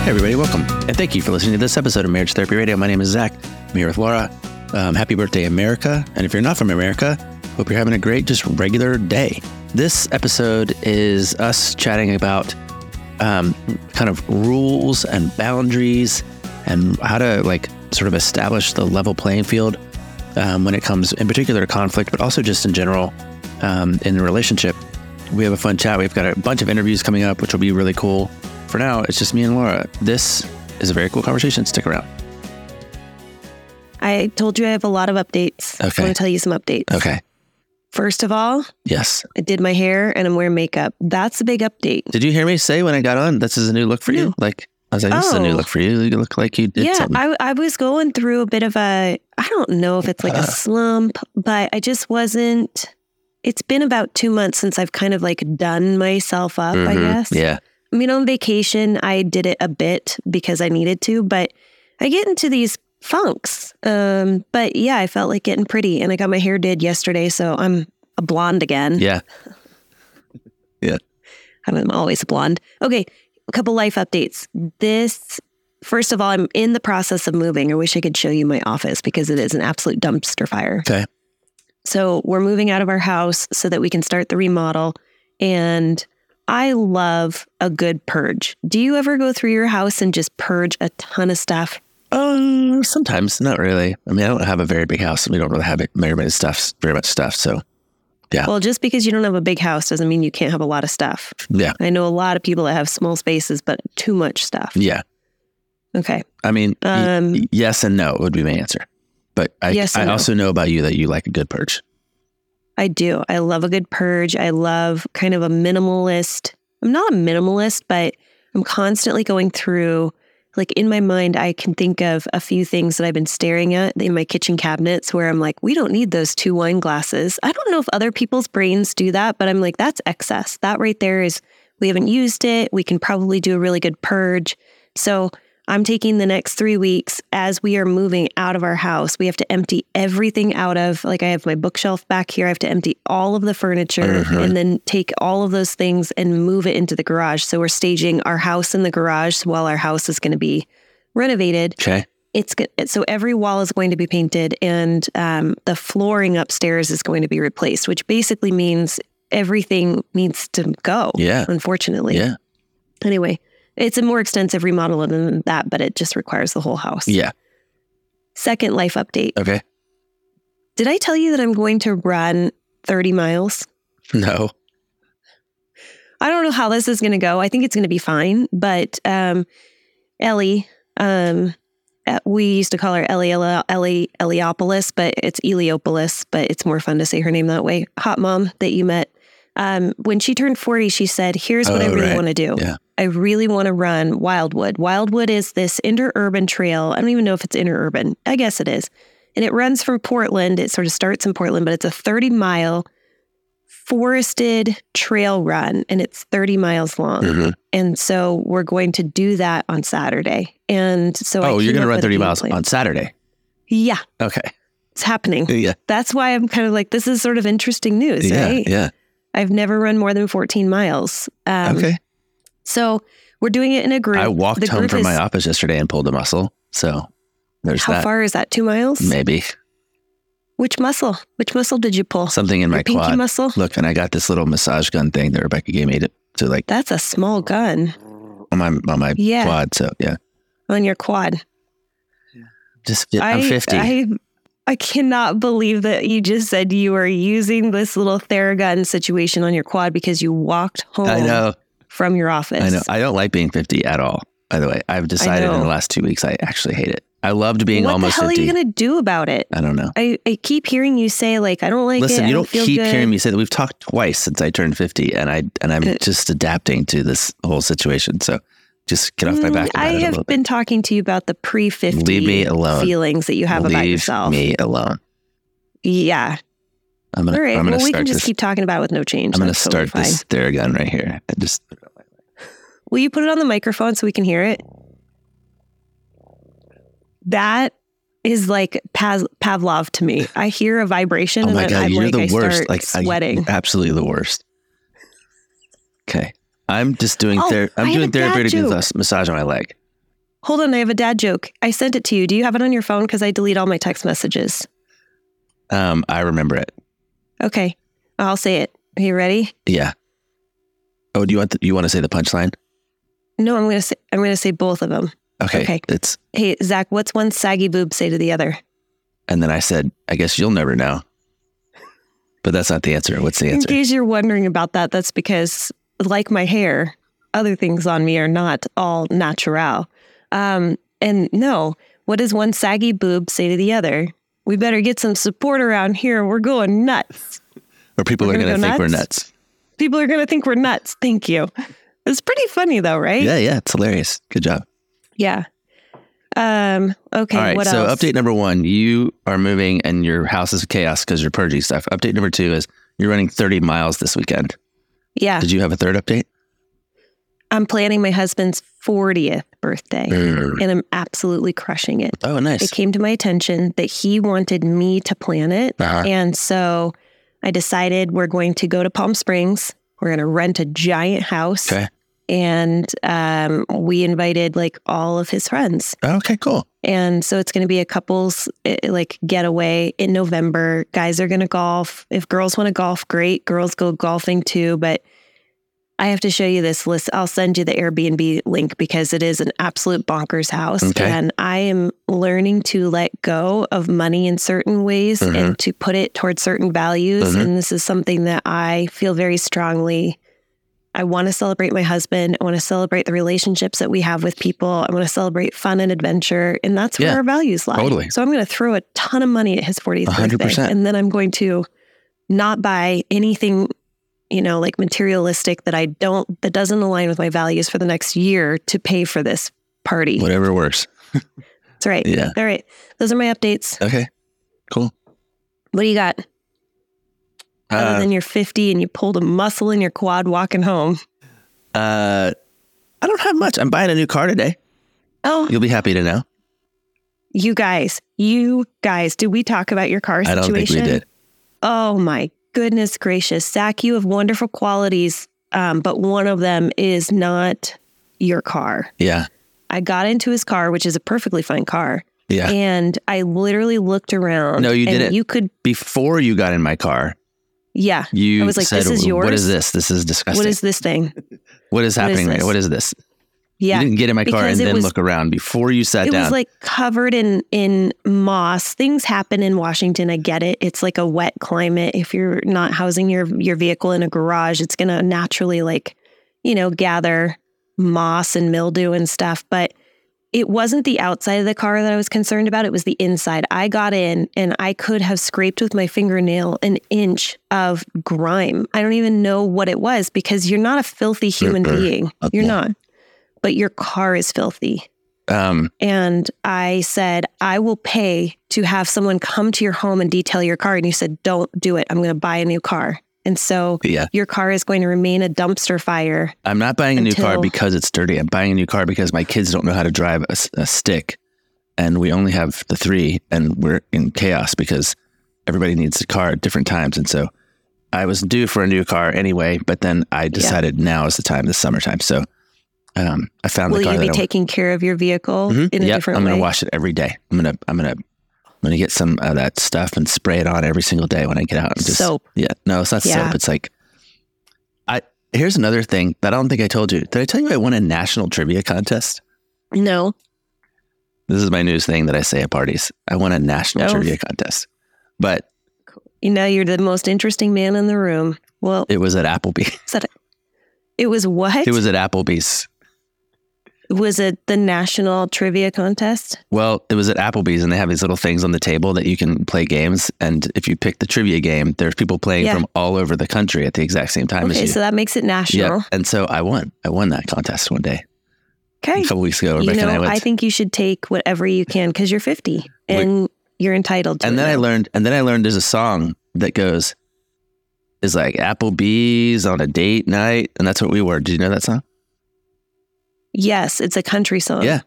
Hey, everybody, welcome. And thank you for listening to this episode of Marriage Therapy Radio. My name is Zach. I'm here with Laura. Um, happy birthday, America. And if you're not from America, hope you're having a great, just regular day. This episode is us chatting about um, kind of rules and boundaries and how to, like, sort of establish the level playing field um, when it comes, in particular, to conflict, but also just in general um, in the relationship. We have a fun chat. We've got a bunch of interviews coming up, which will be really cool. For now, it's just me and Laura. This is a very cool conversation. Stick around. I told you I have a lot of updates. Okay. I want to tell you some updates. Okay. First of all, Yes. I did my hair and I'm wearing makeup. That's a big update. Did you hear me say when I got on, this is a new look for you? Like, I was like, this is a new Oh. look for you. You look like you did yeah, something. I, I was going through a bit of a, I don't know if it's like Uh. a slump, but I just wasn't. It's been about two months since I've kind of like done myself up, I Mhm. guess. Yeah. I mean, on vacation, I did it a bit because I needed to, but I get into these funks. Um, but yeah, I felt like getting pretty and I got my hair did yesterday. So I'm a blonde again. Yeah. Yeah. I'm always a blonde. Okay, a couple life updates. This, first of all, I'm in the process of moving. I wish I could show you my office because it is an absolute dumpster fire. Okay. So we're moving out of our house so that we can start the remodel. And I love a good purge. Do you ever go through your house and just purge a ton of stuff? Um, sometimes, not really. I mean, I don't have a very big house. And we don't really have very much stuff, very much stuff. So, Yeah. Well, just because you don't have a big house doesn't mean you can't have a lot of stuff. yeah. I know a lot of people that have small spaces, but too much stuff. Yeah. Okay. I mean, Um, y- yes and no would be my answer. But I, Yes I no. also know about you that you like a good purge. I do. I love a good purge. I love kind of a minimalist. I'm not a minimalist, but I'm constantly going through, like in my mind, I can think of a few things that I've been staring at in my kitchen cabinets where I'm like, we don't need those two wine glasses. I don't know if other people's brains do that, but I'm like, that's excess. That right there is, we haven't used it. We can probably do a really good purge. So I'm taking the next three weeks as we are moving out of our house. We have to empty everything out of, like, I have my bookshelf back here. I have to empty all of the furniture Mhm. and then take all of those things and move it into the garage. So we're staging our house in the garage while our house is going to be renovated. Okay. It's so every wall is going to be painted and um, the flooring upstairs is going to be replaced, which basically means everything needs to go. Yeah. Unfortunately. Yeah. Anyway, it's a more extensive remodel than that, but it just requires the whole house. Yeah. Second life update. Okay. Did I tell you that I'm going to run 30 miles? No. I don't know how this is going to go. I think it's going to be fine. But um, Ellie, um, uh, we used to call her Ellie, Ellie, Ellie Eliopolis, but it's Eliopolis, but it's more fun to say her name that way. Hot mom that you met. Um, when she turned 40, she said, Here's what I Oh, really right. want to do. Yeah. I really want to run Wildwood. Wildwood is this interurban trail. I don't even know if it's interurban. I guess it is. And it runs from Portland. It sort of starts in Portland, but it's a 30 mile forested trail run and it's 30 miles long. Mhm. And so we're going to do that on Saturday. And so I Oh, you're going to run 30 miles plan. on Saturday. Yeah, Okay. it's happening. Yeah. That's why I'm kind of like, this is sort of interesting news, Yeah. right? Yeah. I've never run more than 14 miles. Um, okay. So we're doing it in a group. I walked The home from is- my office yesterday and pulled a muscle. So there's How that. far is that? Two miles? Maybe Which muscle? Which muscle did you pull? something in Your my pinky quad. muscle? Look, and I got this little massage gun thing that Rebecca gave me to, to like That's a small gun on my on my Yeah. quad. So yeah, on your quad. just I'm 50. I, I cannot believe that you just said you were using this little Theragun situation on your quad because you walked home I know. From your office. I know. I don't like being 50 at all. By the way, I've decided in the last two weeks I actually hate it. I loved being what almost the hell 50. are you going to do about it? I don't know. I, I keep hearing you say like I don't like Listen, it. you I don't keep good. hearing me say that. We've talked twice since I turned 50 and I and I'm Good. just adapting to this whole situation. So just get off my back Mm, about I have been talking to you about the pre fifty Leave me alone. feelings that you have about Leave yourself. me alone. Yeah. I'm gonna All right. I'm gonna Well, we can just this. keep talking about it with no change. I'm gonna That's totally start this there again right here. And just Will you put it on the microphone so we can hear it? That is like Paz- Pavlov to me. I hear a vibration Oh and my then god, I'm you're like, the I worst. Like sweating. you're absolutely the worst. Okay. I'm just doing Oh, ther- I I'm have doing therapeutic massage on my leg. Hold on, I have a dad joke. I sent it to you. Do you have it on your phone? Because I delete all my text messages. Um, I remember it. Okay, I'll say it. Are you ready? Yeah. Oh, do you want the, you want to say the punchline? No, I'm gonna say I'm gonna say both of them. Okay. Okay. It's Hey, Zach, what's one saggy boob say to the other? and then I said, I guess you'll never know. But that's not the answer. What's the answer? In case you're wondering about that, that's because, like my hair, other things on me are not all natural. Um, and no, what does one saggy boob say to the other? We better get some support around here. We're going nuts. Or people We're are gonna go think we're nuts? nuts. People are going to think we're nuts. Thank you. It's pretty funny though, right? Yeah, yeah, it's hilarious. Good job. Yeah. Um, okay. All right. so else? update number one, you are moving and your house is chaos because you're purging stuff. Update number two is you're running 30 miles this weekend. Yeah. Did you have a third update? I'm planning my husband's 40th birthday Mm. and I'm absolutely crushing it. Oh, nice. It came to my attention that he wanted me to plan it. Uh-huh. And so I decided we're going to go to Palm Springs. We're going to rent a giant house. Okay. And um, we invited like all of his friends. Okay, cool. And so it's going to be a couples eh, like getaway in November. Guys are going to golf. If girls want to golf, great. Girls go golfing too. But I have to show you this list. I'll send you the Airbnb link because it is an absolute bonkers house. Okay. And I am learning to let go of money in certain ways Mhm. and to put it towards certain values. Mhm. And this is something that I feel very strongly. I want to celebrate my husband. I want to celebrate the relationships that we have with people. I want to celebrate fun and adventure. And that's where Yeah, our values lie. totally. So I'm going to throw a ton of money at his 40th birthday. 100%. And then I'm going to not buy anything, you know, like materialistic that I don't, that doesn't align with my values for the next year to pay for this party. Whatever works. That's right. Yeah. All right. Those are my updates. Okay, cool. What do you got? Other Uh, than you're 50 and you pulled a muscle in your quad walking home. uh, I don't have much. I'm buying a new car today. Oh, You'll be happy to know. you guys, you guys, did we talk about your car I situation? don't think we did. Oh my goodness gracious. Zach, you have wonderful qualities, um, but one of them is not your car. Yeah, I got into his car, which is a perfectly fine car, yeah. and I literally looked around. No, you didn't. You could, Before you got in my car, yeah. you I was like, said, "This is yours. "What is this? This is disgusting. What is this thing? what is happening right now? What is this?" Yeah. You didn't get in my car and then was- look around before you sat it down. It was like covered in in moss. Things happen in Washington. I get it. It's like a wet climate. If you're not housing your your vehicle in a garage, it's gonna naturally like, you know, gather moss and mildew and stuff. But it wasn't the outside of the car that I was concerned about. It was the inside. I got in and I could have scraped with my fingernail an inch of grime. I don't even know what it was because you're not a filthy human Uh-uh. being. You're uh-uh. not. But your car is filthy. um, And I said, I will pay to have someone come to your home and detail your car. And you said, Don't do it. I'm going to buy a new car. And so yeah. your car is going to remain a dumpster fire. I'm not buying a new car because it's dirty. I'm buying a new car because my kids don't know how to drive a stick, and we only have the three, and we're in chaos because everybody needs a car at different times. And so I was due for a new car anyway, but then I decided now is the time, this summertime. So um, I found Will you be taking care of your vehicle Mhm. in a Yep, different I'm way? gonna wash it every day. I'm gonna I'm gonna I'm gonna get some of that stuff and spray it on every single day when I get out. And just, Soap. Yeah, no, it's not Yeah. soap. It's like I. Here's another thing that I don't think I told you. Did I tell you I won a national trivia contest? No. This is my news thing that I say at parties. I won a national Oh. trivia contest, but You know, you're the most interesting man in the room. Well, it was at Applebee's. it was what? It was at Applebee's. Was it the national trivia contest? Well, it was at Applebee's, and they have these little things on the table that you can play games. And if you pick the trivia game, there's people playing Yeah. from all over the country at the exact same time as Okay, you. so that makes it national. yeah, and so I won. I won that contest one day Okay. a couple weeks ago. You Rebecca I know, went. I think you should take whatever you can because you're 50 and you're entitled to and it then I learned, and then I learned there's a song that goes, is like Applebee's on a date night, and that's what we were. Did you know that song? Yes, it's a country song. Yeah.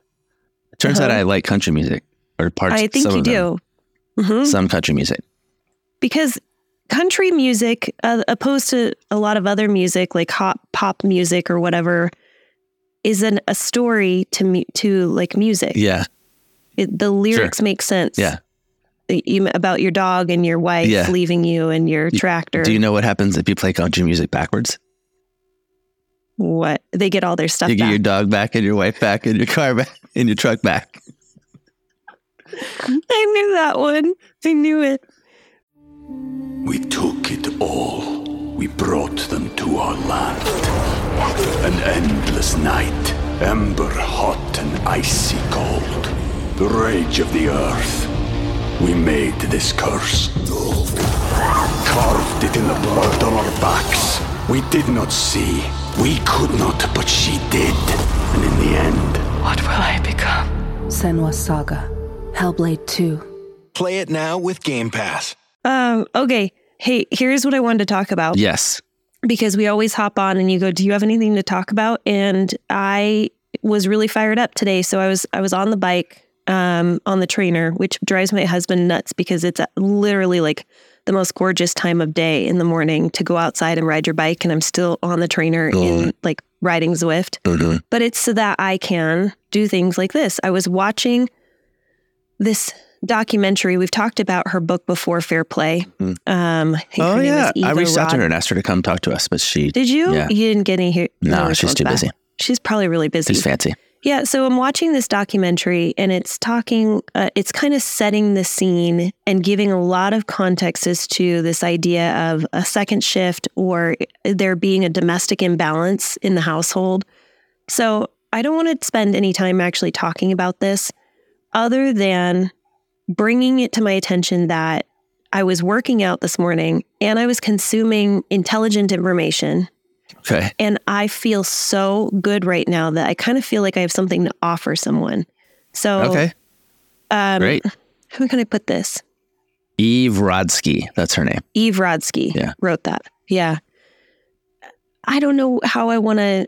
It turns out Uh-huh. I like country music or parts. I think you do. Mhm. Some country music. Because country music, uh, opposed to a lot of other music like hop, pop music or whatever, is an, a story to me to like music. Yeah. It, the lyrics make sense. Yeah. You, about your dog and your wife Yeah. leaving you and your tractor. Do you know what happens if you play country music backwards? What? They get all their stuff you get back. your dog back and your wife back and your car back and your truck back. I knew that one. I knew it. We took it all. We brought them to our land. An endless night, ember hot and icy cold. The rage of the earth. We made this curse. Carved it in the blood on our backs. We did not see. We could not, but she did. And in the end, What will I become? Senua's Saga. Hellblade 2. Play it now with Game Pass. Um, okay. Hey, here's what I wanted to talk about. Yes. because we always hop on and you go, "Do you have anything to talk about?" And I was really fired up today, so I was I was on the bike um, on the trainer, which drives my husband nuts because it's literally like the most gorgeous time of day in the morning to go outside and ride your bike, and I'm still on the trainer in like riding Zwift. Mhm. But it's so that I can do things like this. I was watching this documentary. We've talked about her book before, Fair Play. Mm. Um, I Oh yeah, I reached out to her and asked her to come talk to us, but she did you? Yeah. You didn't get any here? no, she's too back. busy. She's probably really busy. She's fancy. Yeah. So I'm watching this documentary and it's talking, uh, it's kind of setting the scene and giving a lot of context as to this idea of a second shift or there being a domestic imbalance in the household. So I don't want to spend any time actually talking about this other than bringing it to my attention that I was working out this morning and I was consuming intelligent information Okay. and I feel so good right now that I kind of feel like I have something to offer someone. So, Okay. um, Great. how can I put this? Eve Rodsky. That's her name. Eve Rodsky Yeah. wrote that. Yeah. I don't know how I want to.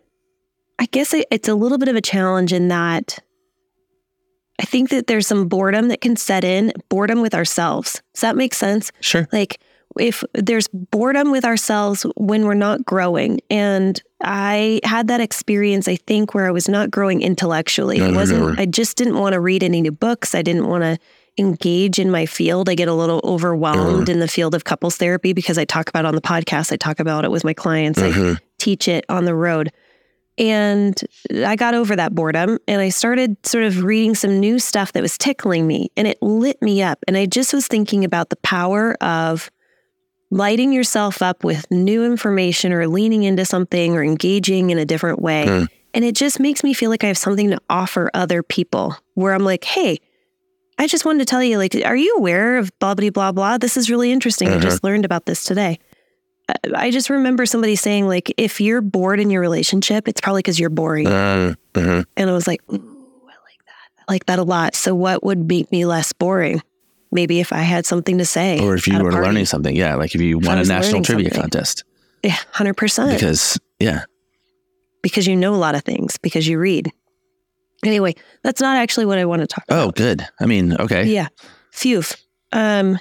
I guess it's a little bit of a challenge in that I think that there's some boredom that can set in, boredom with ourselves. Does that make sense? Sure. like if there's boredom with ourselves when we're not growing. And i had that experience i think where i was not growing intellectually. No, it wasn't no. i just didn't want to read any new books. I didn't want to engage in my field. I get a little overwhelmed in the field of couples therapy because i talk about it on the podcast. I talk about it with my clients. I Mhm. teach it on the road. And I got over that boredom and I started sort of reading some new stuff that was tickling me and it lit me up. And I just was thinking about the power of lighting yourself up with new information or leaning into something or engaging in a different way. Mm. And it just makes me feel like I have something to offer other people where I'm like, hey, I just wanted to tell you, like, are you aware of blah, blah, blah, blah? This is really interesting. I just learned about this today. I- just remember somebody saying, like, if you're bored in your relationship, it's probably because you're boring. Mhm. And I was like, ooh, I like that. I like that a lot. So, what would make me less boring? Maybe if I had something to say. Or if you were party. learning something, yeah, like if you If won a national trivia something. contest, Yeah, 100%. because yeah, because you know a lot of things, because you read. Anyway, that's not actually what I want to talk oh, about. good. I mean, okay, Yeah. Phew. Um,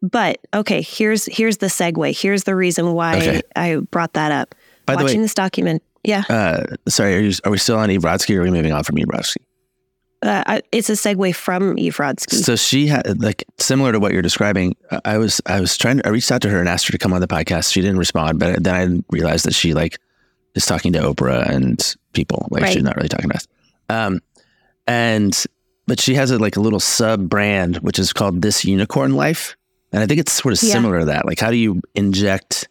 but okay, here's here's the segue. Here's the reason why Okay. I brought that up. By the Watching way, this document. Yeah. uh, sorry, are, you, are we still on Eve Rodsky or are we moving on from Eve Rodsky? Uh, it's a segue from Eve Rodsky. So she had like similar to what you're describing. I- I was I was trying to I reached out to her and asked her to come on the podcast. She didn't respond, but then I realized that she like is talking to Oprah and people. Like Right. she's not really talking to us. Um, and but she has a like a little sub brand which is called This Unicorn Life, and I think it's sort of Yeah. similar to that. Like, how do you inject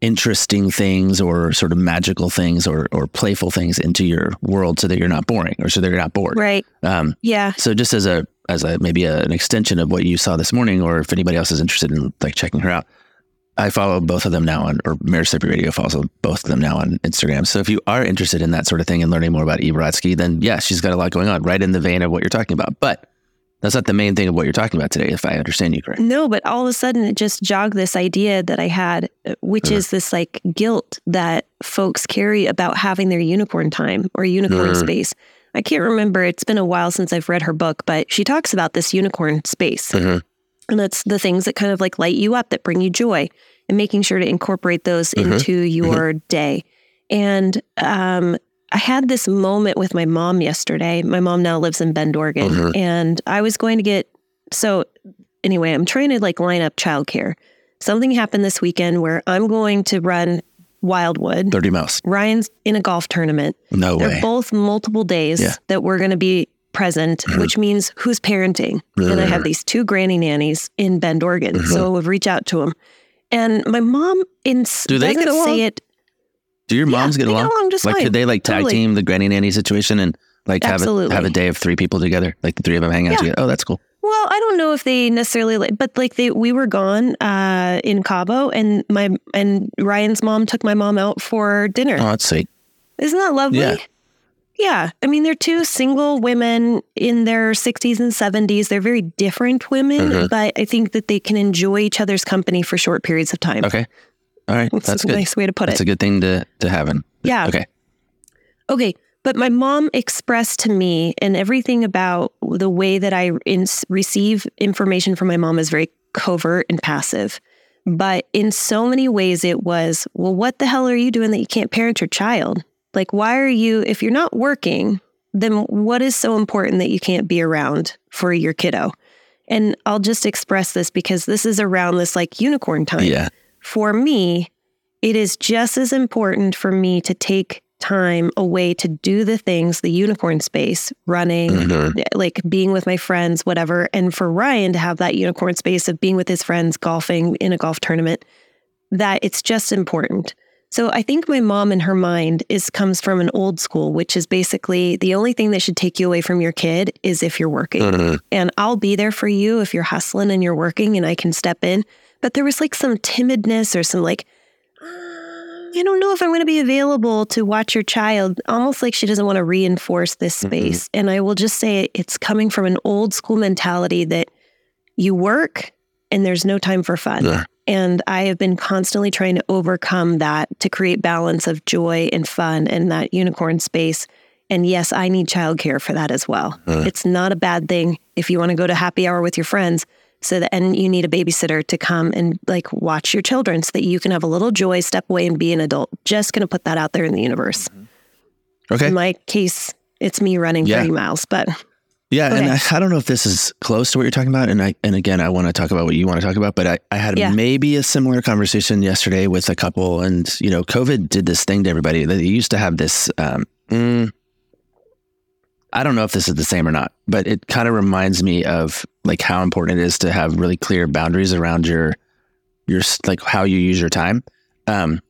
interesting things or sort of magical things or or playful things into your world so that you're not boring or so that you're not bored. Right. Um, Yeah. so just as a as a maybe a, an extension of what you saw this morning, or if anybody else is interested in like checking her out, I follow both of them now on or Marriage Therapy Radio follows both of them now on Instagram. So if you are interested in that sort of thing and learning more about Eve Rodsky, then yeah, she's got a lot going on, right in the vein of what you're talking about. But that's not the main thing of what you're talking about today, if I understand you correctly. No, but all of a sudden it just jogged this idea that I had, uh, which is this like guilt that folks carry about having their unicorn time or unicorn Mhm. space. I can't remember. It's been a while since I've read her book, but she talks about this unicorn space. Mhm. And that's the things that kind of like light you up, that bring you joy, and making sure to incorporate those Mhm. into your day. And um, I had this moment with my mom yesterday. My mom now lives in Bend, Oregon, Mhm. and I was going to get so anyway, I'm trying to like line up childcare. Something happened this weekend where I'm going to run Wildwood. Dirty Mouse. Ryan's in a golf tournament. No They're way. both multiple days Yeah. that we're going to be present, Mhm. which means who's parenting. And I have these two granny nannies in Bend, Oregon. Mhm. So we'll reach out to them. And my mom in, Do they doesn't say it. Do your Yeah, moms get they along? Get along just like fine. could they like tag Totally. team the granny nanny situation and like have a, have a day of three people together? Like the three of them hang out Yeah. together. Oh, that's cool. Well, I don't know if they necessarily like, but like they, we were gone uh, in Cabo, and my and Ryan's mom took my mom out for dinner. Oh, that's sweet. Isn't that lovely? Yeah. Yeah. I mean, they're two single women in their 60s and 70s. They're very different women, Mhm. but I think that they can enjoy each other's company for short periods of time. Okay. All right. That's, That's a good. nice way to put That's it. a good thing to to have in. yeah. Okay. Okay. But my mom expressed to me, and everything about the way that I in- receive information from my mom is very covert and passive. But in so many ways, it was, well, what the hell are you doing that you can't parent your child? Like, why are you, if you're not working, then what is so important that you can't be around for your kiddo? And I'll just express this because this is around this like unicorn time Yeah. For me, it is just as important for me to take time away to do the things, the unicorn space, running, Mhm. like being with my friends, whatever. And for Ryan to have that unicorn space of being with his friends, golfing in a golf tournament, that it's just important. So I think my mom in her mind is comes from an old school, which is basically the only thing that should take you away from your kid is if you're working Mhm. and I'll be there for you if you're hustling and you're working and I can step in. But there was like some timidness or some like, "Uh, I don't know if I'm going to be available to watch your child, almost like she doesn't want to reinforce this Mm-hmm. space. And I will just say it's coming from an old school mentality that you work and there's no time for fun. Yeah. And I have been constantly trying to overcome that to create balance of joy and fun and that unicorn space. And yes, I need childcare for that as well. Uh. It's not a bad thing if you want to go to happy hour with your friends. So that and you need a babysitter to come and like watch your children so that you can have a little joy, step away and be an adult. Just gonna put that out there in the universe. Okay. In my case, it's me running Yeah. 30 miles, but Yeah, and I, I don't know if this is close to what you're talking about, and I and again I want to talk about what you want to talk about, but I, I had Yeah. maybe a similar conversation yesterday with a couple, and you know, COVID did this thing to everybody. They used to have this. Um, mm, I don't know if this is the same or not, but it kind of reminds me of like how important it is to have really clear boundaries around your your like how you use your time. Um,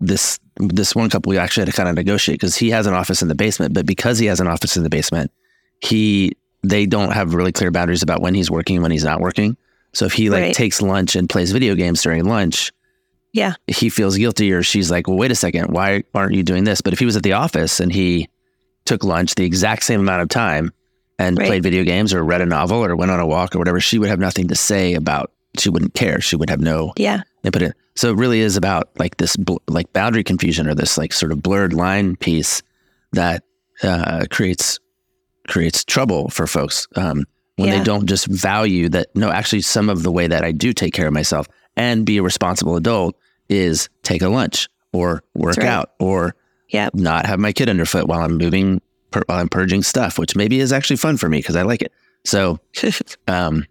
this this one couple we actually had to kind of negotiate because he has an office in the basement, but because he has an office in the basement, he they don't have really clear boundaries about when he's working and when he's not working. So if he like Right. takes lunch and plays video games during lunch, yeah, he feels guilty or she's like, well, wait a second, why aren't you doing this? But if he was at the office and he took lunch the exact same amount of time and Right. played video games or read a novel or went on a walk or whatever, she would have nothing to say about. She wouldn't care. She would have no yeah, input. in. So it really is about like this bl- like boundary confusion or this like sort of blurred line piece that uh, creates creates trouble for folks um, when Yeah. they don't just value that. No, actually, some of the way that I do take care of myself and be a responsible adult is take a lunch or work right. out or yeah. not have my kid underfoot while I'm moving while I'm purging stuff, which maybe is actually fun for me because I like it. So, um,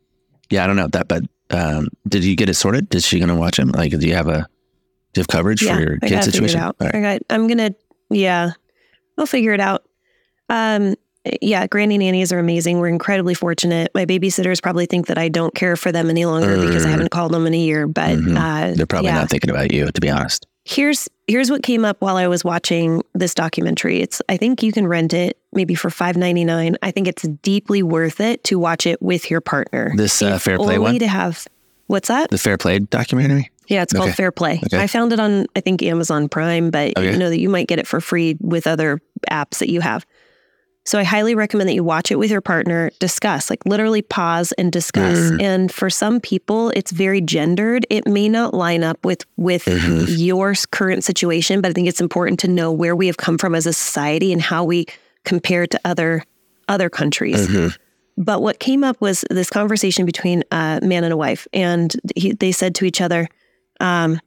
yeah, I don't know that, but um, did you get it sorted? Did she gonna watch him? Like, do you have a do you have coverage yeah, for your I kid situation? It out. Right. I got. I'm gonna. Yeah, we'll figure it out. Um. Yeah, granny nannies are amazing. We're incredibly fortunate. My babysitters probably think that I don't care for them any longer because I haven't called them in a year. But Mhm. uh, They're probably yeah, not thinking about you, to be honest. Here's here's what came up while I was watching this documentary. It's I think you can rent it maybe for five ninety nine. I think it's deeply worth it to watch it with your partner. This uh, Fair Play only one? to have what's that? The Fair Play documentary? Yeah, it's called Okay. Fair Play. Okay. I found it on I think Amazon Prime, but Okay. you know that you might get it for free with other apps that you have. So I highly recommend that you watch it with your partner, discuss, like literally pause and discuss. Mm. And for some people, it's very gendered. It may not line up with with Mm-hmm. your current situation, but I think it's important to know where we have come from as a society and how we compare to other other countries. Mm-hmm. But what came up was this conversation between a man and a wife, and he, they said to each other, um,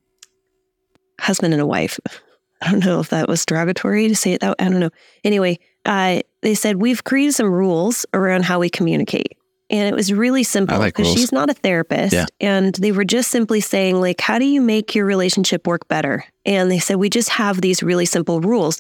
husband and a wife. I don't know if that was derogatory to say it that I don't know. Anyway, uh, they said, We've created some rules around how we communicate. And it was really simple I like because she's not a therapist. Yeah. And they were just simply saying, like, how do you make your relationship work better? And they said, we just have these really simple rules.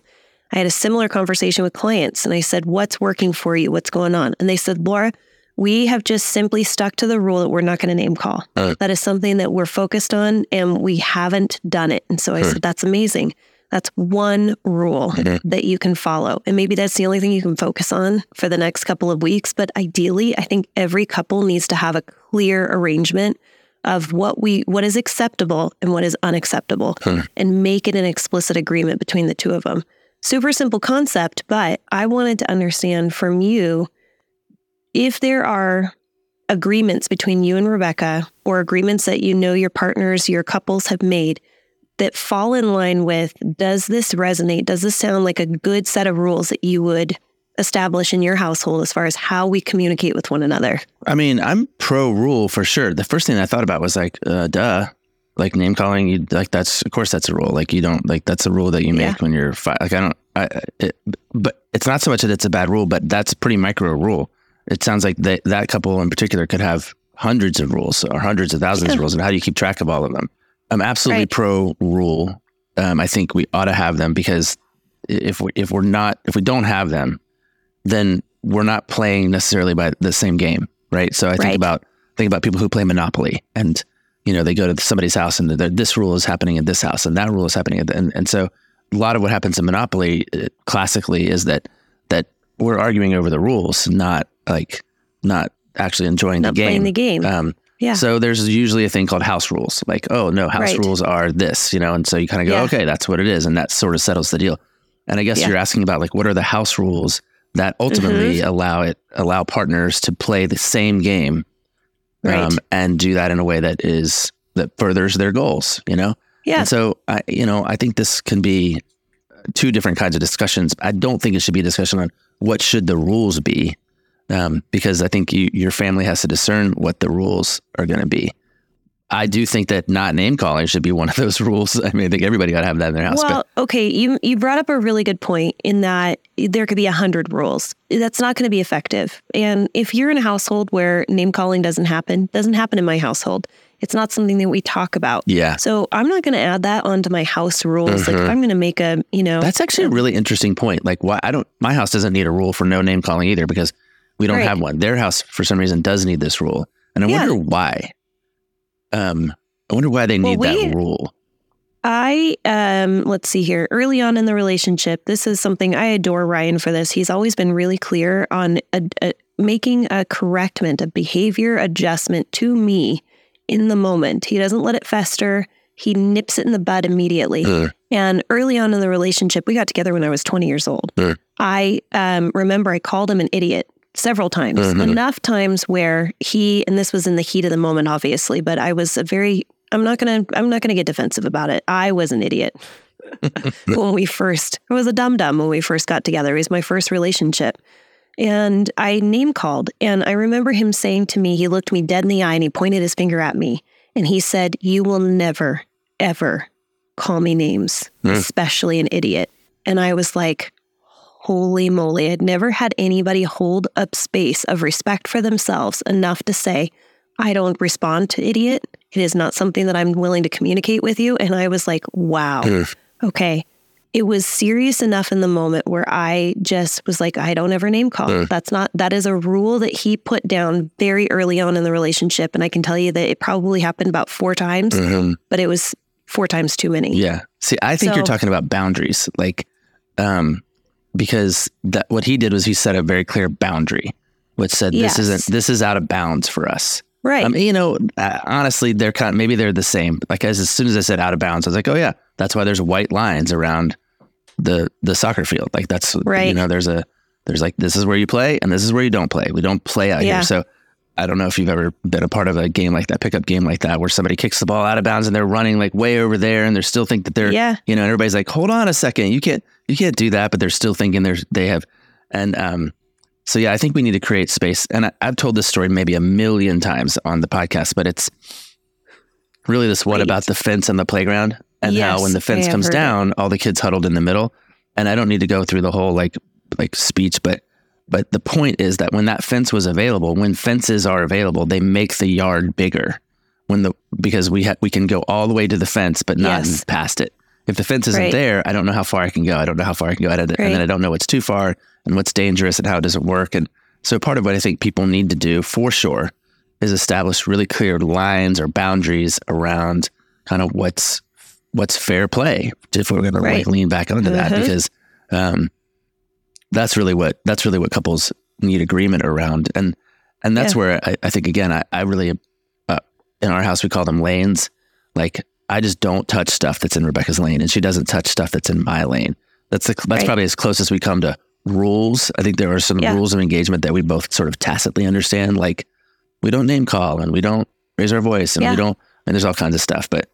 I had a similar conversation with clients and I said, what's working for you? What's going on? And they said, Laura, we have just simply stuck to the rule that we're not going to name call. That is something that we're focused on and we haven't done it. And so I said, that's amazing. That's one rule mm-hmm. that you can follow. And maybe that's the only thing you can focus on for the next couple of weeks. But ideally, I think every couple needs to have a clear arrangement of what we what is acceptable and what is unacceptable hmm. and make it an explicit agreement between the two of them. Super simple concept, but I wanted to understand from you if there are agreements between you and Rebecca or agreements that you know your partners, your couples have made that fall in line with does this resonate? Does this sound like a good set of rules that you would establish in your household as far as how we communicate with one another? I mean, I'm pro rule for sure. The first thing I thought about was like, uh, duh, like name calling. You like that's of course that's a rule. Like you don't like that's a rule that you make Yeah. when you're fi- like I don't. I, it, but it's not so much that it's a bad rule, but that's a pretty micro rule. It sounds like that that couple in particular could have hundreds of rules or hundreds of thousands of rules, and how do you keep track of all of them? I'm absolutely Right. pro rule. Um, I think we ought to have them because if we if we're not if we don't have them, then we're not playing necessarily by the same game, right? So I think Right. about think about people who play Monopoly, and you know they go to somebody's house and this rule is happening at this house, and that rule is happening, at the, and and so a lot of what happens in Monopoly uh, classically is that that we're arguing over the rules, not like not actually enjoying Not the game. playing the game. Um, Yeah. So there's usually a thing called house rules, like oh no, house Right. rules are this, you know, and so you kind of go Yeah. okay, that's what it is, and that sort of settles the deal. And I guess Yeah. you're asking about like what are the house rules that ultimately Mm-hmm. allow it allow partners to play the same game, um, and do that in a way that is that furthers their goals, you know. yeah. And so I, you know, I think this can be two different kinds of discussions. I don't think it should be a discussion on what should the rules be, um, because I think you, your family has to discern what the rules are going to be. I do think that not name calling should be one of those rules. I mean, I think everybody got to have that in their house. Well, okay, you you brought up a really good point in that there could be a hundred rules. That's not going to be effective. And if you're in a household where name calling doesn't happen, doesn't happen in my household. It's not something that we talk about. yeah, So I'm not going to add that onto my house rules. Like if I'm going to make a, you know, Mm-hmm. that's actually a really interesting point. Like, why I don't, my house doesn't need a rule for no name calling either because we don't Right. have one. Their house, for some reason, does need this rule, and I Yeah. wonder why. Um, I wonder why they Well, need we- that rule. I um let's see here. Early on in the relationship, this is something I adore Ryan for this. He's always been really clear on a, a, making a correctment, a behavior adjustment to me in the moment. He doesn't let it fester. He nips it in the bud immediately. Uh. And early on in the relationship, we got together when I was 20 years old. Uh. I um, remember I called him an idiot several times, Mhm. enough times where he, and this was in the heat of the moment, obviously, but I was a very, I'm not going to, I'm not going to get defensive about it. I was an idiot when we first, I was a dum dum when we first got together. It was my first relationship. And I name called. And I remember him saying to me, he looked me dead in the eye and he pointed his finger at me. And he said, You will never, ever call me names, Hmm. especially an idiot. And I was like, Holy moly. I'd never had anybody hold up space of respect for themselves enough to say, I don't respond to idiot. It is not something that I'm willing to communicate with you. And I was like, wow, Ugh. okay. It was serious enough in the moment where I just was like, I don't ever name call. Ugh. That's not, that is a rule that he put down very early on in the relationship. And I can tell you that it probably happened about four times, Mhm. but it was four times too many. Yeah. See, I think you're talking about boundaries, like, um, because that what he did was he set a very clear boundary, which said this Yes. isn't this is out of bounds for us. Right. Um, you know, uh, honestly, they're kind. Of, maybe they're the same. Like as, as soon as I said out of bounds, I was like, oh yeah, that's why there's white lines around the the soccer field. Like that's Right. You know, there's a there's like this is where you play and this is where you don't play. We don't play out Yeah. here. So I don't know if you've ever been a part of a game like that, pickup game like that, where somebody kicks the ball out of bounds and they're running like way over there, and they still think that they're, Yeah. you know, and everybody's like, hold on a second, you can't, you can't do that, but they're still thinking there's, they have, and um, so yeah, I think we need to create space, and I, I've told this story maybe a million times on the podcast, but it's really this what about the fence and the playground, and how Yes, when the fence comes heard it. down, all the kids huddled in the middle, and I don't need to go through the whole like like speech, but but the point is that when that fence was available, when fences are available, they make the yard bigger. When the because we ha- we can go all the way to the fence, but not Yes. past it. If the fence isn't Right. there, I don't know how far I can go. I don't know how far I can go, and, then- and then I don't know what's too far and what's dangerous and how it doesn't work. And so part of what I think people need to do for sure is establish really clear lines or boundaries around kind of what's what's fair play. If we're going to like lean back onto that, Mhm. because um, that's really what that's really what couples need agreement around, and and that's Yeah. where I, I think again I, I really uh, in our house we call them lanes. Like I just don't touch stuff that's in Rebecca's lane, and she doesn't touch stuff that's in my lane. That's the, that's Right. probably as close as we come to rules. I think there are some Yeah. rules of engagement that we both sort of tacitly understand, like we don't name call and we don't raise our voice and Yeah. we don't and there's all kinds of stuff. But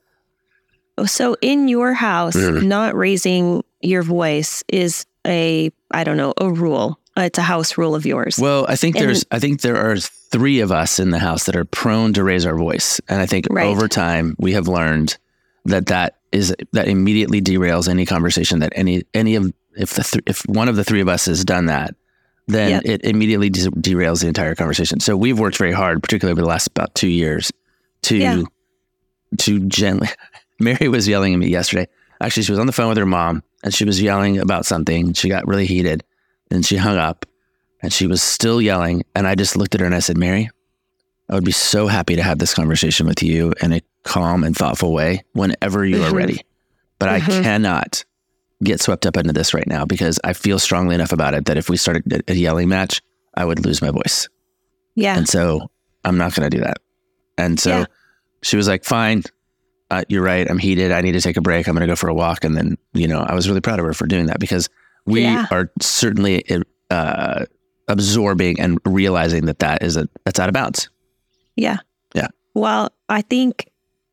Oh, So in your house, Mhm. not raising your voice is a, I don't know, a rule. Uh, It's a house rule of yours. well, I think And- there's I think there are three of us in the house that are prone to raise our voice, and I think Right. over time we have learned that that is that immediately derails any conversation that any any of if the th- if one of the three of us has done that, then Yep. it immediately de- derails the entire conversation. So we've worked very hard, particularly over the last about two years, to Yeah. to gently. Mary was yelling at me yesterday. Actually, she was on the phone with her mom and she was yelling about something. She got really heated and she hung up and she was still yelling. And I just looked at her and I said, Mary, I would be so happy to have this conversation with you in a calm and thoughtful way whenever you are Mhm. ready. But I Mhm. cannot get swept up into this right now because I feel strongly enough about it that if we started a- a yelling match, I would lose my voice. yeah. And so I'm not going to do that. And so Yeah. she was like, fine, uh, you're right. I'm heated. I need to take a break. I'm going to go for a walk. And then, you know, I was really proud of her for doing that because we Yeah. are certainly uh, absorbing and realizing that that is a, that's out of bounds. Yeah. Yeah. Well, I think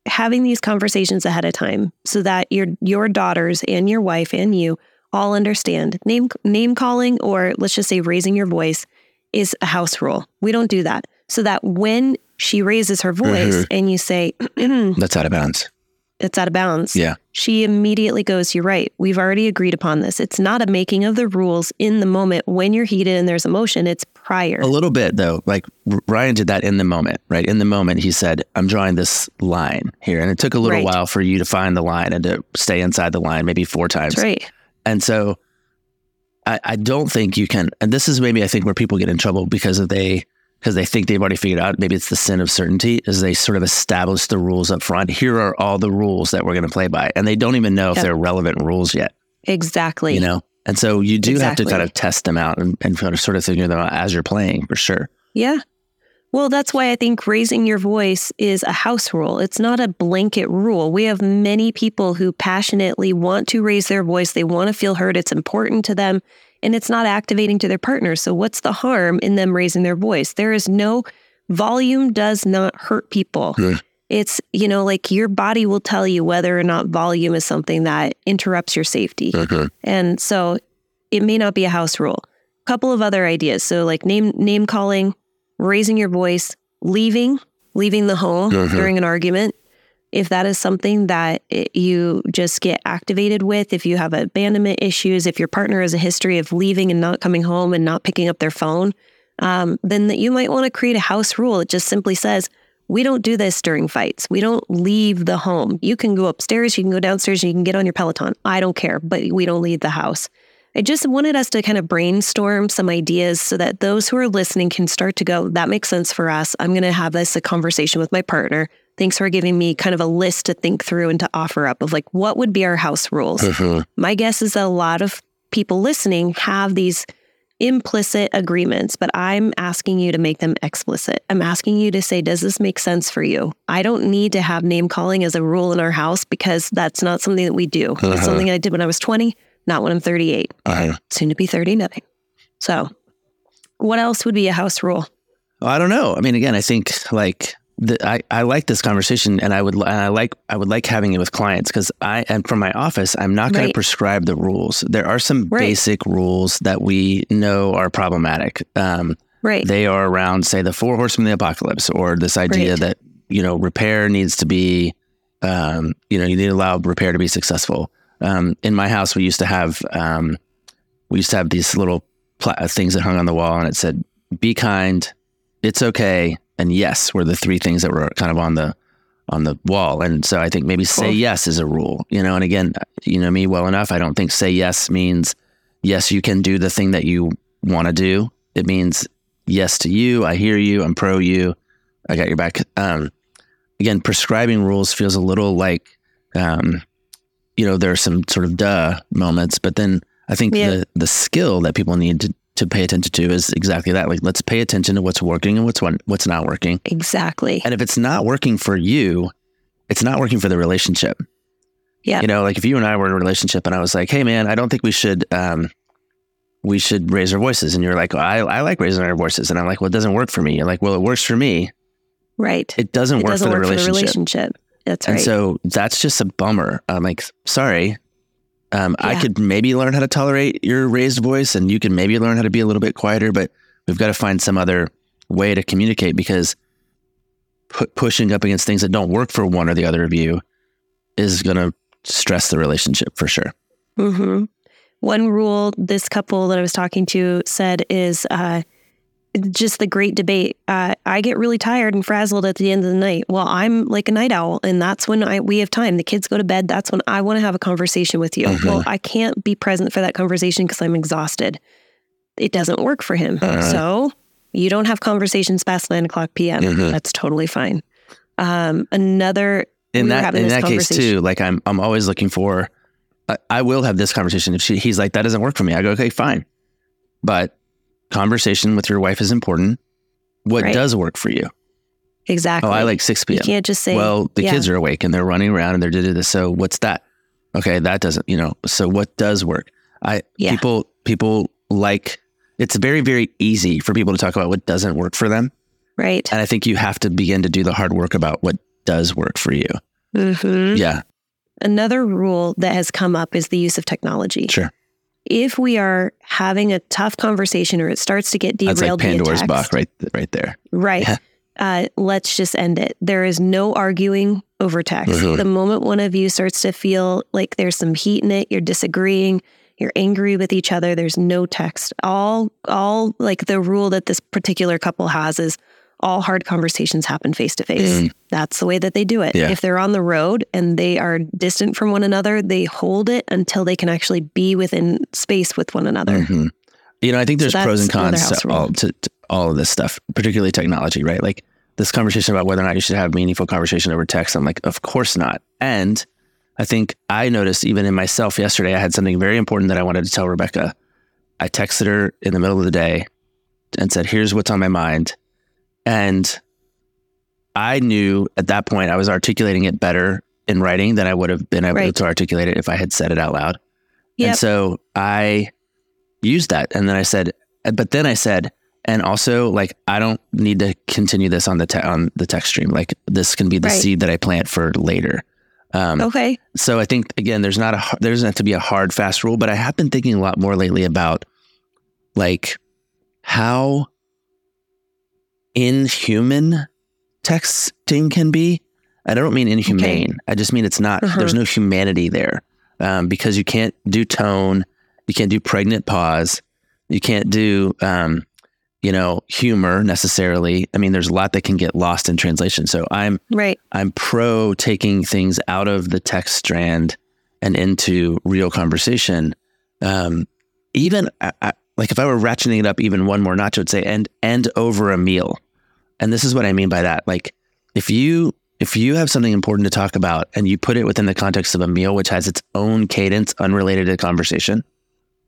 having these conversations ahead of time so that your your daughters and your wife and you all understand name name calling or let's just say raising your voice is a house rule. We don't do that. So that when she raises her voice Mhm. and you say That's out of bounds. It's out of bounds, Yeah. she immediately goes, You're right. We've already agreed upon this. It's not a making of the rules in the moment when you're heated and there's emotion. It's prior. A little bit though, like Ryan did that in the moment, right? In the moment, he said, I'm drawing this line here. And it took a little Right. while for you to find the line and to stay inside the line, maybe four times. That's right. And so I, I don't think you can, and this is maybe I think where people get in trouble because of they because they think they've already figured out maybe it's the sin of certainty is they sort of establish the rules up front. Here are all the rules that we're going to play by. And they don't even know if they're relevant rules yet, Exactly. you know? And so you do have to kind of test them out and, and sort of figure them out as you're playing for sure. Yeah. Well, that's why I think raising your voice is a house rule. It's not a blanket rule. We have many people who passionately want to raise their voice. They want to feel heard. It's important to them and it's not activating to their partner. So, what's the harm in them raising their voice? There is no volume, does not hurt people. Yeah. It's, you know, like your body will tell you whether or not volume is something that interrupts your safety. And so it may not be a house rule. A couple of other ideas. So like name name calling, raising your voice, leaving, leaving the home Mhm. during an argument. If that is something that you just get activated with, if you have abandonment issues, if your partner has a history of leaving and not coming home and not picking up their phone, um, then that you might want to create a house rule. It just simply says, we don't do this during fights. We don't leave the home. You can go upstairs, you can go downstairs, you can get on your Peloton. I don't care, but we don't leave the house. I just wanted us to kind of brainstorm some ideas so that those who are listening can start to go, that makes sense for us. I'm going to have this a conversation with my partner. Thanks for giving me kind of a list to think through and to offer up of like what would be our house rules. Mhm. My guess is that a lot of people listening have these implicit agreements, but I'm asking you to make them explicit. I'm asking you to say, does this make sense for you? I don't need to have name calling as a rule in our house because that's not something that we do. Uh-huh. It's something I did when I was 20, not when I'm 38, Uh, soon to be 39. So, what else would be a house rule? I don't know. I mean, again, I think like the, I, I like this conversation and I would, and I like, I would like having it with clients because I, and from my office, I'm not going to prescribe the rules. There are some Right. basic rules that we know are problematic. Um, Right. they are around, say, the four horsemen of the apocalypse, or this idea Right. that you know repair needs to be, um, you know, you need to allow repair to be successful. Um, in my house, we used to have, um, we used to have these little pla- things that hung on the wall, and it said, "Be kind, it's okay," and "Yes" were the three things that were kind of on the on the wall. And so I think maybe say Cool. yes is a rule, you know. And again, you know me well enough. I don't think say yes means yes, you can do the thing that you want to do. It means yes to you. I hear you. I'm pro you. I got your back. Um, again, prescribing rules feels a little like, um, you know, there are some sort of duh moments, but then I think Yeah. the the skill that people need to to pay attention to is exactly that. Like, let's pay attention to what's working and what's one, what's not working. exactly. And if it's not working for you, it's not working for the relationship. Yeah. You know, like if you and I were in a relationship and I was like, hey man, I don't think we should um we should raise our voices. And you're like, I, I like raising our voices. And I'm like, well, it doesn't work for me. You're like, well, it works for me. Right. It doesn't It work, doesn't for, work the for the relationship. That's And so that's just a bummer. I'm like, sorry. Um, I could maybe learn how to tolerate your raised voice and you can maybe learn how to be a little bit quieter, but we've got to find some other way to communicate because pu- pushing up against things that don't work for one or the other of you is going to stress the relationship for sure. hmm One rule this couple that I was talking to said is uh, just the great debate. Uh, I get really tired and frazzled at the end of the night. Well, I'm like a night owl, and that's when I we have time. The kids go to bed. That's when I want to have a conversation with you. Mhm. Well, I can't be present for that conversation because I'm exhausted. It doesn't work for him. So you don't have conversations past nine o'clock p.m. Mhm. That's totally fine. Um, another in we that in that case too like i'm i'm always looking for I, I will have this conversation if she, he's like that doesn't work for me i go okay fine but conversation with your wife is important what Right. does work for you exactly. oh i like 6 p.m. You can't just say. well the yeah. kids are awake and they're running around and they're doing this so what's that okay that doesn't you know so what does work i Yeah. people people like it's very very easy for people to talk about what doesn't work for them right. and i think you have to begin to do the hard work about what does work for you hmm yeah Another rule that has come up is the use of technology. sure If we are having a tough conversation or it starts to get derailed, that's like pandora's box right right there right? Yeah. Uh, let's just end it. There is no arguing over text. Mhm. The moment one of you starts to feel like there's some heat in it, you're disagreeing, you're angry with each other. There's no text. All, all like the rule that this particular couple has is all hard conversations happen face to face. That's the way that they do it. Yeah. If they're on the road and they are distant from one another, they hold it until they can actually be within space with one another. Mhm. You know, I think So there's pros and cons to all, to, to all of this stuff, particularly technology, right? Like this conversation about whether or not you should have meaningful conversation over text. I'm like, of course not. And I think I noticed even in myself yesterday, I had something very important that I wanted to tell Rebecca. I texted her in the middle of the day and said, here's what's on my mind. And I knew at that point I was articulating it better in writing than I would have been able Right. to articulate it if I had said it out loud. Yep. And so I used that. And then I said, but then I said, and also like, I don't need to continue this on the, te- on the text stream. Like this can be the Right. seed that I plant for later. Um, Okay. so I think again, there's not a har- there doesn't have to be a hard fast rule, but I have been thinking a lot more lately about like how inhuman texting can be. And I don't mean inhumane. I just mean it's not. Uh-huh. There's no humanity there um, because you can't do tone, you can't do pregnant pause, you can't do um, you know humor necessarily. I mean, there's a lot that can get lost in translation. So I'm Right. I'm pro taking things out of the text strand and into real conversation. Um, even I, I, like if I were ratcheting it up even one more notch, I would say and and over a meal. And this is what I mean by that. Like if you if you have something important to talk about and you put it within the context of a meal, which has its own cadence unrelated to conversation,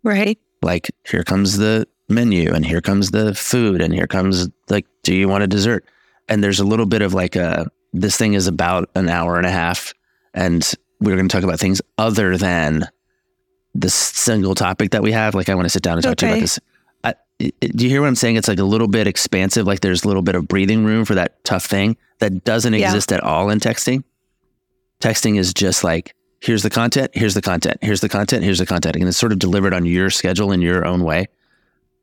Right. like here comes the menu and here comes the food and here comes like, do you want a dessert? And there's a little bit of like a, this thing is about an hour and a half and we're going to talk about things other than this single topic that we have. Like I want to sit down and talk to you about this. I, it, it- do you hear what I'm saying? It's like a little bit expansive. Like there's a little bit of breathing room for that tough thing that doesn't Yeah. exist at all in texting. Texting is just like, here's the content, here's the content, here's the content, here's the content. And it's sort of delivered on your schedule in your own way.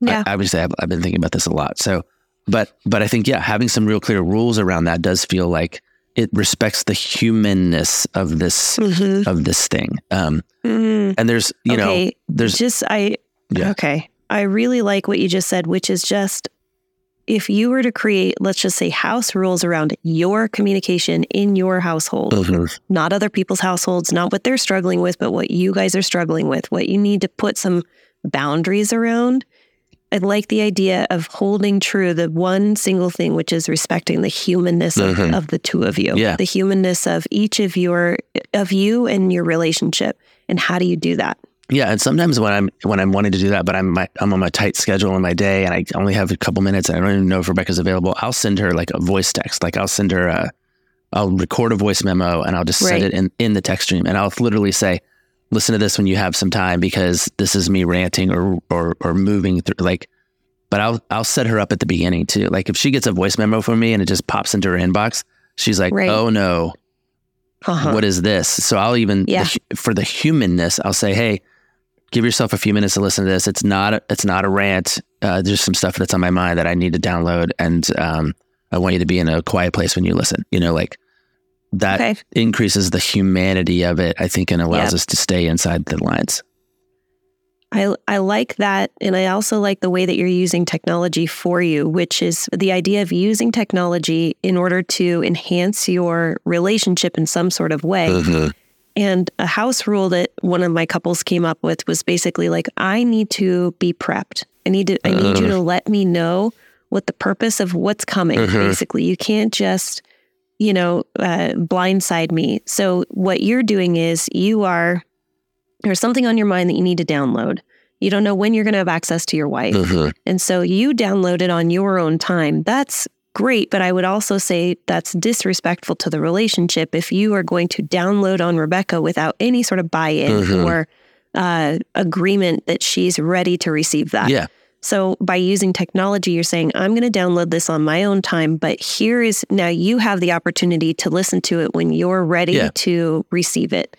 Yeah. I, obviously, I've, I've been thinking about this a lot. So, but, but I think, yeah, having some real clear rules around that does feel like it respects the humanness of this, Mhm. of this thing. Um, Mhm. and there's, you okay. know, there's, just I Yeah. okay. I really like what you just said, which is just if you were to create, let's just say, house rules around your communication in your household, Mhm. not other people's households, not what they're struggling with, but what you guys are struggling with, what you need to put some boundaries around. I like the idea of holding true the one single thing, which is respecting the humanness of, Mhm. of the two of you, Yeah. the humanness of each of your of you and your relationship. And how do you do that? Yeah, and sometimes when I'm when I'm wanting to do that, but I'm my, I'm on my tight schedule in my day, and I only have a couple minutes, and I don't even know if Rebecca's available. I'll send her like a voice text, like I'll send her a, I'll record a voice memo, and I'll just send it in in the text stream, and I'll literally say, "Listen to this when you have some time, because this is me ranting or or or moving through like." But I'll I'll set her up at the beginning too. Like if she gets a voice memo from me and it just pops into her inbox, she's like, Right. "Oh no, Uh-huh. what is this? So I'll even Yeah. the for the humanness, I'll say, hey, give yourself a few minutes to listen to this. It's not a, it's not a rant. Uh, there's some stuff that's on my mind that I need to download, and um, I want you to be in a quiet place when you listen. You know, like that Okay. increases the humanity of it. I think, and allows Yep. us to stay inside the lines. I I like that and I also like the way that you're using technology for you, which is the idea of using technology in order to enhance your relationship in some sort of way. Mm-hmm. And a house rule that one of my couples came up with was basically like I need to be prepped. I need to I need you to let me know what the purpose of what's coming. Mhm. Basically, you can't just you know uh, blindside me. So what you're doing is you are there's something on your mind that you need to download. You don't know when you're going to have access to your wife. Mm-hmm. And so you download it on your own time. That's great. But I would also say that's disrespectful to the relationship if you are going to download on Rebecca without any sort of buy in Mhm. or uh, agreement that she's ready to receive that. Yeah, So by using technology, you're saying, I'm going to download this on my own time, but here is now you have the opportunity to listen to it when you're ready Yeah. to receive it.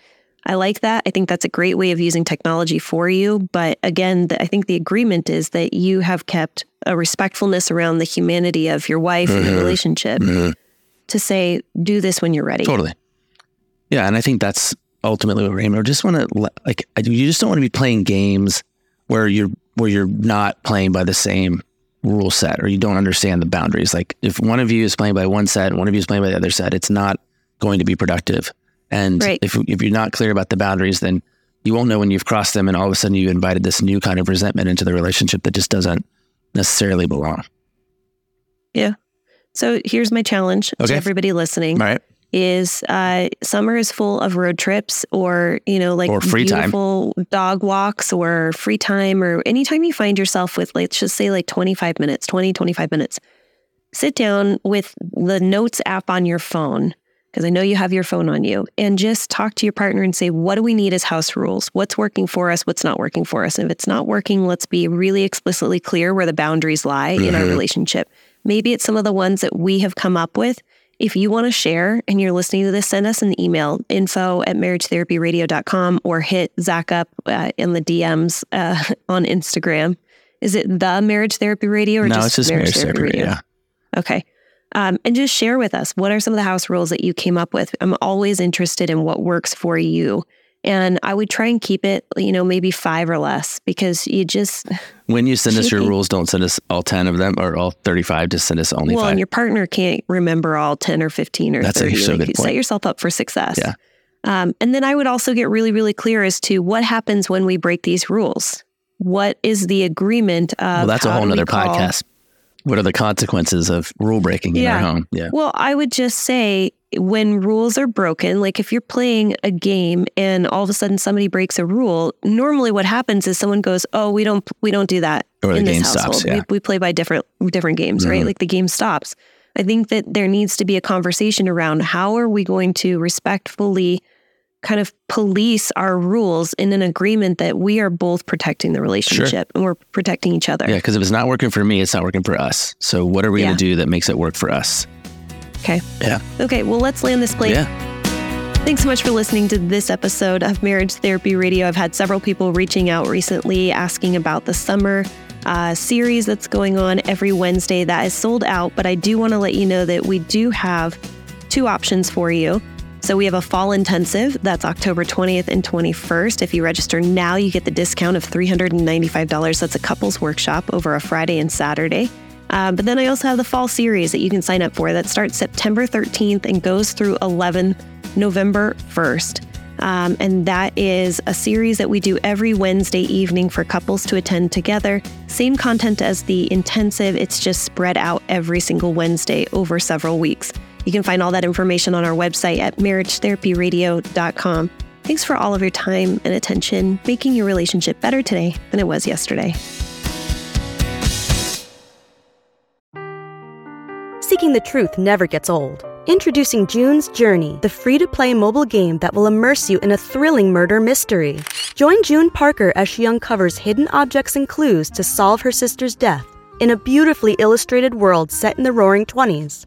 I like that. I think that's a great way of using technology for you. But again, the, I think the agreement is that you have kept a respectfulness around the humanity of your wife and the Mhm. relationship Mhm. to say, do this when you're ready. totally. Yeah, and I think that's ultimately what we're aiming. We just want to like I- you just don't want to be playing games where you're where you're not playing by the same rule set or you don't understand the boundaries. Like if one of you is playing by one set, and one of you is playing by the other set, it's not going to be productive. And Right. if if you're not clear about the boundaries, then you won't know when you've crossed them, and all of a sudden you invited this new kind of resentment into the relationship that just doesn't necessarily belong. Yeah. So here's my challenge Okay. to everybody listening. All right. is uh, summer is full of road trips or you know like Or free time. dog walks or free time or anytime you find yourself with let's just say like 25 minutes 20 25 minutes sit down with the notes app on your phone because i know you have your phone on you and just talk to your partner and say what do we need as house rules what's working for us what's not working for us and if it's not working let's be really explicitly clear where the boundaries lie in our Mhm. relationship maybe it's some of the ones that we have come up with if you want to share and you're listening to this, send us an email, info at marriagetherapyradio.com or hit Zach up uh, in the DMs uh, on Instagram. Is it the Marriage Therapy Radio or no, just, it's just marriage therapy. radio. Yeah. Okay. Um, and just share with us what are some of the house rules that you came up with. I'm always interested in what works for you. And I would try and keep it, you know, maybe five or less because you just, When you send us your rules, don't send us all 10 of them or all 35. Just send us only well, five. and your partner can't remember all 10 or 15 or That's a so like, good point. Set yourself up for success. Yeah. Um, and then I would also get really, really clear as to what happens when we break these rules. What is the agreement of? well, that's a whole do we nother call- podcast. What are the consequences of rule breaking in Yeah. our home? Yeah. Well, I would just say when rules are broken, like if you're playing a game and all of a sudden somebody breaks a rule, normally what happens is someone goes, "Oh, we don't we don't do that Or the in this game household. stops, yeah. we, we play by different different games, right? Mhm. Like the game stops." I think that there needs to be a conversation around how are we going to respectfully kind of police our rules in an agreement that we are both protecting the relationship and we're protecting each other. Yeah, because if it's not working for me, it's not working for us. So what are we Yeah. going to do that makes it work for us? Okay. Yeah. Okay, well, let's land this plane. Yeah. Thanks so much for listening to this episode of Marriage Therapy Radio. I've had several people reaching out recently asking about the summer uh, series that's going on every Wednesday. That is sold out, but I do want to let you know that we do have two options for you. So we have a fall intensive that's October 20th and 21st. If you register now, you get the discount of $395. That's a couples workshop over a Friday and Saturday. Uh, but then I also have the fall series that you can sign up for that starts September 13th and goes through 11 November 1st. Um, and that is a series that we do every Wednesday evening for couples to attend together. Same content as the intensive, it's just spread out every single Wednesday over several weeks. You can find all that information on our website at marriagetherapyradio.com. Thanks for all of your time and attention, making your relationship better today than it was yesterday. Seeking the truth never gets old. Introducing June's Journey, the free to play mobile game that will immerse you in a thrilling murder mystery. Join June Parker as she uncovers hidden objects and clues to solve her sister's death in a beautifully illustrated world set in the roaring 20s.